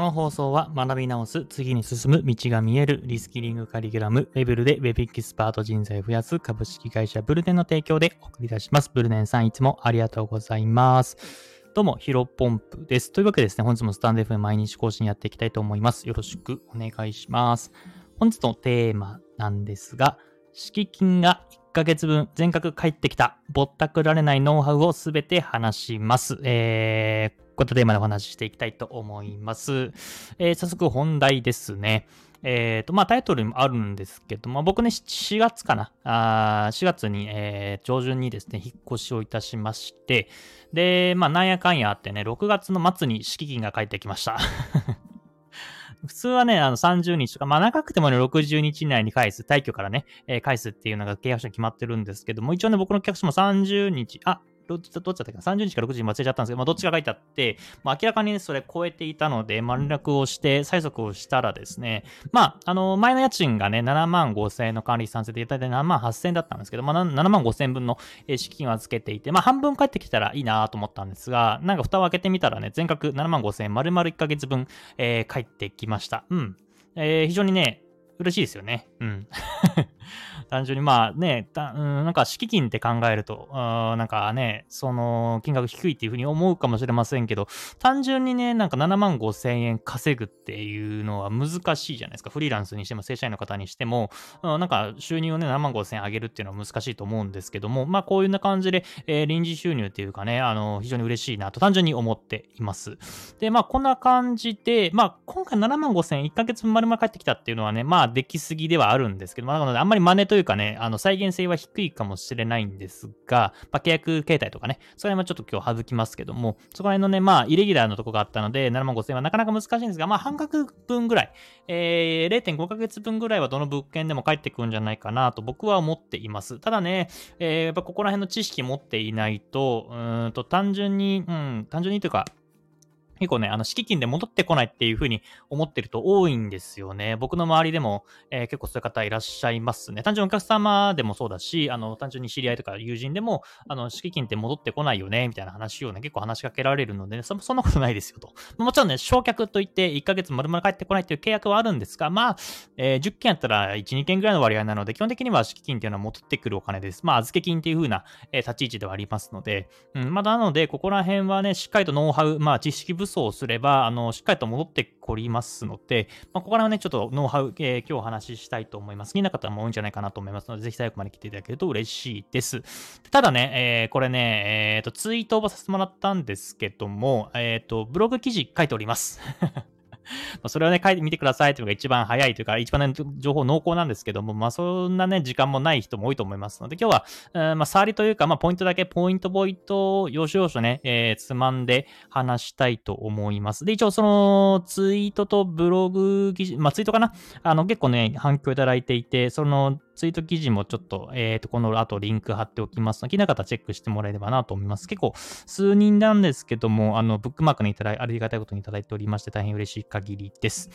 この放送は学び直す、次に進む、道が見える、リスキリングカリキュラム、ウェブルでウェブエキスパート人材を増やす株式会社ブルネンの提供でお送り出します。ブルネンさんいつもありがとうございます。どうも、ヒロポンプです。というわけでですね、本日もスタンド F 毎日更新やっていきたいと思います。よろしくお願いします。本日のテーマなんですが、敷金が1ヶ月分全額返ってきた、ぼったくられないノウハウをすべて話します。えー、こういったテーマでお話ししていきたいと思います。えー、早速本題ですね。えっ、ー、と、まあ、タイトルにもあるんですけど、まあ、僕ね、4月かな。あ4月に、えー、上旬にですね、引っ越しをいたしまして、で、まあ、なんやかんやあってね、6月の末に敷金が返ってきました。普通はね、あの30日とか、まあ長くてもね、60日以内に返す、退去からね、えー、返すっていうのが契約書に決まってるんですけども、一応ね、僕の契約書も30日、あ、どっちだったかな ?30 日か60日忘れちゃったんですけど、まあ、どっちが書いてあって、まあ、明らかに、ね、それ超えていたので、まあ、連絡をして、催促をしたらですね、まあ、あの、前の家賃がね、7万5千円の管理算成で、大体7万8千円だったんですけど、まあ、7万5千円分の資金を預けていて、まあ、半分返ってきたらいいなと思ったんですが、なんか蓋を開けてみたらね、全額7万5千円、丸々1ヶ月分、えー、返ってきました。うん。えー、非常にね、嬉しいですよね。うん。単純にまあね、うん、なんか敷金って考えると、なんかね、その金額低いっていうふうに思うかもしれませんけど、単純にね、なんか7万5千円稼ぐっていうのは難しいじゃないですか。フリーランスにしても正社員の方にしても、なんか収入をね、7万5千円上げるっていうのは難しいと思うんですけども、まあこういうな感じで、えー、臨時収入っていうかね、あの、非常に嬉しいなと単純に思っています。で、まあこんな感じで、まあ今回7万5千円1ヶ月丸々返ってきたっていうのはね、まあできすぎではあるんですけど、まあ、あんまり真似といういうかね、あの、再現性は低いかもしれないんですが、まあ、契約形態とかね、それもちょっと今日省きますけども、そこら辺のね、まあ、イレギュラーのとこがあったので、7万5千円はなかなか難しいんですが、まあ、半額分ぐらい、えー、0.5ヶ月分ぐらいはどの物件でも返ってくるんじゃないかなと僕は思っています。ただね、えー、やっぱここら辺の知識持っていないと、うんと、単純に、うん、単純にというか、結構ね、あの、敷金で戻ってこないっていうふうに思ってると多いんですよね。僕の周りでも、えー、結構そういう方いらっしゃいますね。単純にお客様でもそうだし、あの、単純に知り合いとか友人でも、あの、敷金って戻ってこないよね、みたいな話をね、結構話しかけられるので、ね、そそんなことないですよと。もちろんね、償却といって1ヶ月丸々帰ってこないっていう契約はあるんですが、まあ、えー、10件やったら1、2件ぐらいの割合なので、基本的には敷金っていうのは戻ってくるお金です。まあ、預け金っていう風な、えー、立ち位置ではありますので、うん、まあ、なので、ここら辺はね、しっかりとノウハウ、まあ、知識武装をすれば、あの、しっかりと戻ってこりますので、まあ、ここからね、ちょっとノウハウ、えー、今日お話ししたいと思います。気にな方も多いんじゃないかなと思いますので、ぜひ最後まで来ていただけると嬉しいです。ただね、えー、これね、えっ、ー、と、ツイートをさせてもらったんですけども、えっ、と、ブログ記事書いております。まそれをね、書いてみてくださいというのが一番早いというか、一番ね、情報濃厚なんですけども、まあ、そんなね、時間もない人も多いと思いますので、今日は、えー、まあ、触りというか、まあ、ポイントだけ、ポイントポイントを要所要所ね、えー、つまんで話したいと思います。で、一応その、ツイートとブログ記事、まあ、ツイートかな？あの、結構ね、反響いただいていて、その、ツイート記事もちょっと、えっ、ー、と、この後リンク貼っておきますので、気になる方チェックしてもらえればなと思います。結構、数人なんですけども、あの、ブックマークにいただい、ありがたいことにいただいておりまして、大変嬉しい限りです。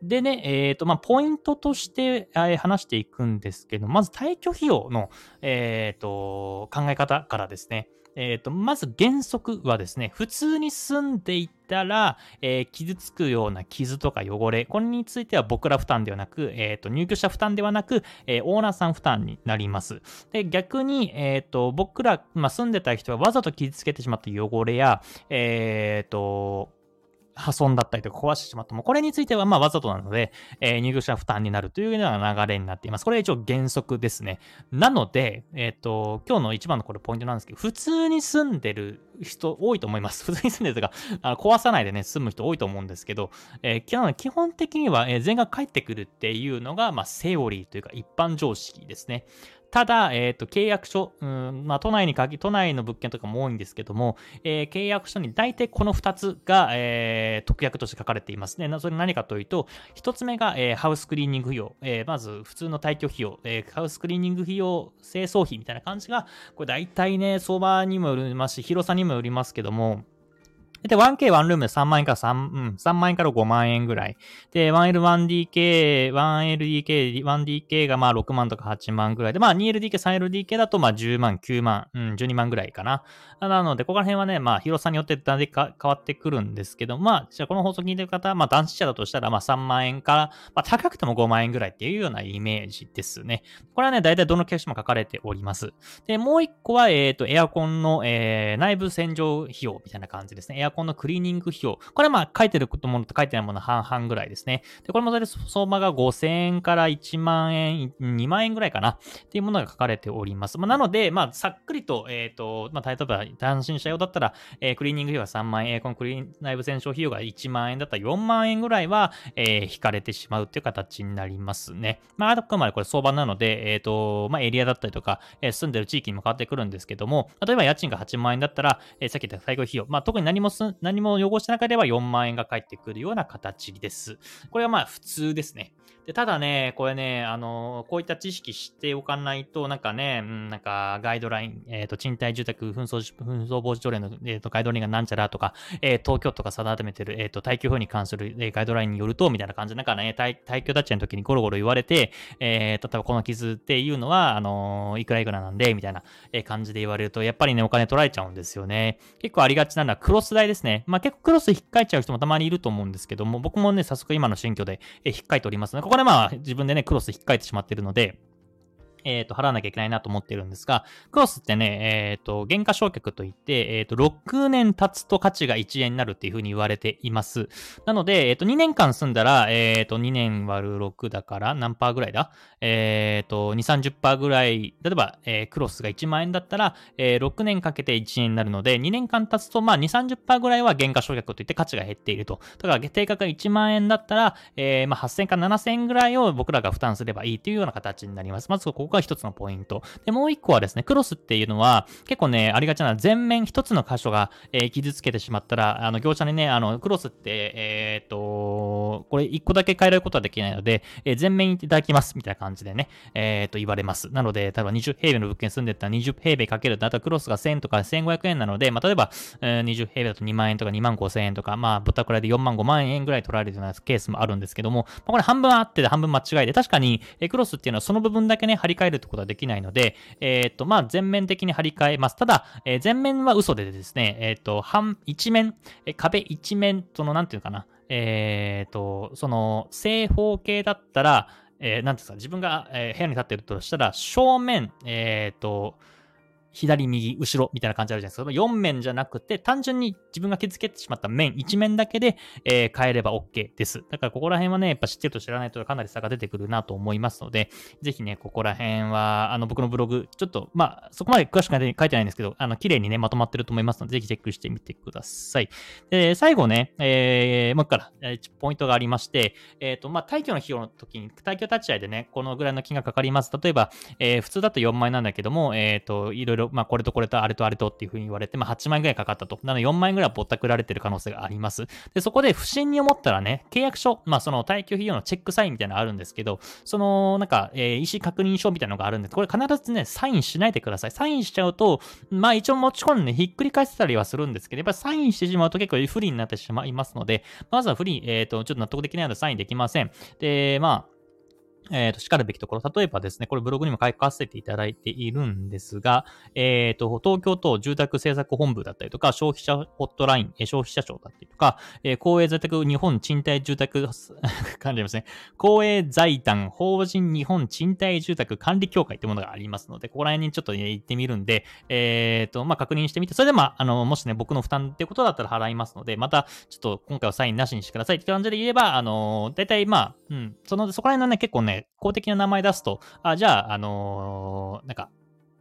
でね、えっ、ー、と、まあ、ポイントとして、えー、話していくんですけど、まず退去費用の、えっ、ー、と、考え方からですね、えっ、ー、と、まず原則はですね、普通に住んでいたら、えー、傷つくような傷とか汚れ、これについては僕ら負担ではなく、えっ、ー、と、入居者負担ではなく、えオーナーさん負担になります。で、逆に、えっ、と、僕ら、まあ、住んでた人はわざと傷つけてしまった汚れや、えっ、と、破損だったりとか壊してしまったも、これについてはまあわざとなので、えー、入居者負担になるというような流れになっています。これは一応原則ですね。なので、えっ、ー、と、今日の一番のこれポイントなんですけど、普通に住んでる人多いと思います。普通に住んでるとか、あの壊さないでね、住む人多いと思うんですけど、えー、基本的には、全額返ってくるっていうのが、まあ、セオリーというか一般常識ですね。ただ、えっ、ー、と、契約書、うん、まあ、都内に限、都内の物件とかも多いんですけども、えー、契約書に大体この2つが、えー、特約として書かれていますね。それ何かというと、1つ目が、えー、ハウスクリーニング費用。え、まず、普通の退去費用、え、ハウスクリーニング費用、清掃費みたいな感じが、これ大体ね、相場にもよりますし、広さにもよりますけども、で、1K、ワンルームで3万円から3、うん、3万円から5万円ぐらい。で、1L、1DK、1LDK、1DK がまあ6万とか8万ぐらいで、まあ 2LDK、3LDK だとまあ10万、9万、うん、12万ぐらいかな。なので、ここら辺はね、まあ広さによってだんだん変わってくるんですけど、まあ、じゃあこの放送聞いてる方、まあ男子者だとしたらまあ3万円から、まあ高くても5万円ぐらいっていうようなイメージですね。これはね、大体どのケースも書かれております。で、もう一個は、えっ、ー、と、エアコンの、えー、内部洗浄費用みたいな感じですね。エアコンのクリーニング費用。これはまあ書いてるものと書いてないもの半々ぐらいですね。で、これもそれ相場が5000円から1万円、2万円ぐらいかなっていうものが書かれております。まあ、なので、まあ、さっくりと、えっ、ー、と、まあ、例えば単身者用だったら、えー、クリーニング費用が3万円、エアコンクリーン内部洗浄費用が1万円だったら4万円ぐらいは、えー、引かれてしまうっていう形になりますね。まあ、あくまでこれ相場なので、えっ、ー、と、まあ、エリアだったりとか、えー、住んでる地域にも変わってくるんですけども、例えば家賃が8万円だったら、えー、さっき言った最高費用、まあ、特に何も、何も汚してなければ4万円が返ってくるような形です。これはまあ普通ですね。で、ただね、これね、あの、こういった知識知っておかないと、なんかね、うん、なんかガイドライン、えっ、ー、と、賃貸住宅紛争、紛争防止条例の、えーと、ガイドラインがなんちゃらとか、えー、東京都が定めてる、えっ、ー、と、耐久法に関する、えー、ガイドラインによると、みたいな感じで、なんかね、耐久立ちの時にゴロゴロ言われて、えー、例えばこの傷っていうのは、あのいくらいくらなんで、みたいな感じで言われると、やっぱりね、お金取られちゃうんですよね。結構ありがちなのはクロス代ですね。まあ結構クロス引っかいちゃう人もたまにいると思うんですけども、僕もね、早速今の新居で、え引っかいておりますので、ここでまあ自分でね、クロス引っかいてしまってるので、えっ、ー、と、払わなきゃいけないなと思ってるんですが、クロスってね、えっ、ー、と、原価償却といって、えっ、ー、と、6年経つと価値が1円になるっていうふうに言われています。なので、えっ、と、2年間住んだら、えっ、と、2年割る6だから何パーぐらいだ？えっ、と、2、30%ぐらい、例えば、えクロスが1万円だったら、え6年かけて1円になるので、2年間経つと、まあ、2、30%ぐらいは原価償却といって価値が減っていると。だから、定価が1万円だったら、えまあ、8000か7000円ぐらいを僕らが負担すればいいというような形になります。まず、ここが一つのポイント。で、もう一個はですね、クロスっていうのは、結構ね、ありがちな全面一つの箇所が、えー、傷つけてしまったら、あの、業者にね、あの、クロスって、えー、っと、これ一個だけ変えられることはできないので、えー、全面いただきます、みたいな感じでね、えー、っと、言われます。なので、例えば20平米の物件住んでたら20平米かけると、あとクロスが1000とか1500円なので、まあ、例えば、えー、20平米だと2万円とか2万5000円とか、まあ、豚くらいで4万5万円ぐらい取られるようなケースもあるんですけども、まあ、これ半分あって半分間違いで、確かに、えクロスっていうのはその部分だけね、張り替えるってことはできないので、えっ、と、まあ、全面的に張り替えます。ただ、えー、全面は嘘でですね、えっ、と、半、一面、え壁一面、その、なんていうかな、えっ、と、その、正方形だったら、えー、なんていうか、自分が、え部屋に立ってるとしたら、正面、えっ、と、左、右、後ろみたいな感じあるじゃないですか。4面じゃなくて、単純に自分が傷つけてしまった面、1面だけで、えー、変えれば OK です。だからここら辺はね、やっぱ知ってると知らないとかなり差が出てくるなと思いますので、ぜひね、ここら辺は、あの、僕のブログ、ちょっと、まあ、そこまで詳しく書いてないんですけど、あの、綺麗にね、まとまってると思いますので、ぜひチェックしてみてください。で、最後ね、えー、もう一から、え、ポイントがありまして、えっ、ー、と、まあ、退去の費用の時に、退去立ち会いでね、このぐらいの金額かかります。例えば、えー、普通だと4万円なんだけども、えっ、ー、と、いろいろ、まあ、これとこれとあれとあれとっていうふうに言われて、まあ、8万円ぐらいかかったと。なので4万円ぐらいぼったくられてる可能性があります。で、そこで不審に思ったらね、契約書、まあ、その退去費用のチェックサインみたいなのあるんですけど、その、なんか、えー、意思確認書みたいなのがあるんで。これ必ずね、サインしないでください。サインしちゃうと、まあ、一応持ち込んでね、ひっくり返せたりはするんですけど、やっぱサインしてしまうと結構不利になってしまいますので、まずは不利、えっ、ー、と、ちょっと納得できないのでサインできません。で、まあ、えっ、ー、と、叱るべきところ。例えばですね、これブログにも書かせていただいているんですが、えっ、ー、と、東京都住宅政策本部だったりとか、消費者ホットライン、消費者庁だったりとか、えー、公営在宅日本賃貸住宅、感じますね。公営財団法人日本賃貸住宅管理協会ってものがありますので、ここら辺にちょっと、ね、行ってみるんで、えっ、ー、と、まあ、確認してみて、それでまあ、あの、もしね、僕の負担ってことだったら払いますので、また、ちょっと今回はサインなしにしてくださいって感じで言えば、あの、大体まあ、うん、その、そこら辺のね、結構ね、公的な名前出すと、あ、じゃあ、あのー、なんか、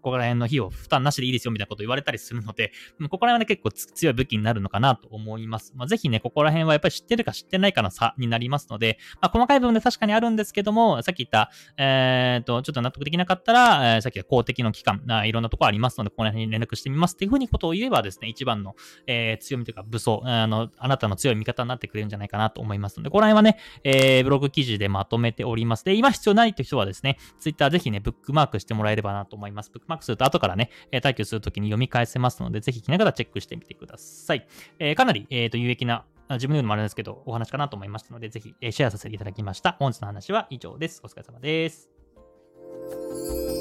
ここら辺の費用負担なしでいいですよみたいなこと言われたりするので、ここら辺はね結構強い武器になるのかなと思います。まあ、ぜひね、ここら辺はやっぱり知ってるか知ってないかの差になりますので、まあ、細かい部分で確かにあるんですけども、さっき言った、えっ、と、ちょっと納得できなかったら、えー、さっき言った公的の機関、あいろんなとこありますので、ここら辺に連絡してみますっていうふうにことを言えばですね、一番の、えー、強みというか武装、あの、あなたの強い味方になってくれるんじゃないかなと思いますので、ここら辺はね、えー、ブログ記事でまとめております。で、今必要ないという人はですね、ツイッターぜひね、ブックマークしてもらえればなと思います。マックスと後からね、え、退去するときに読み返せますので、ぜひ聞きながらチェックしてみてください。えー、かなり、えー、と有益な自分で言うのもあれですけど、お話かなと思いましたので、ぜひ、えシェアさせていただきました。本日の話は以上です。お疲れ様です。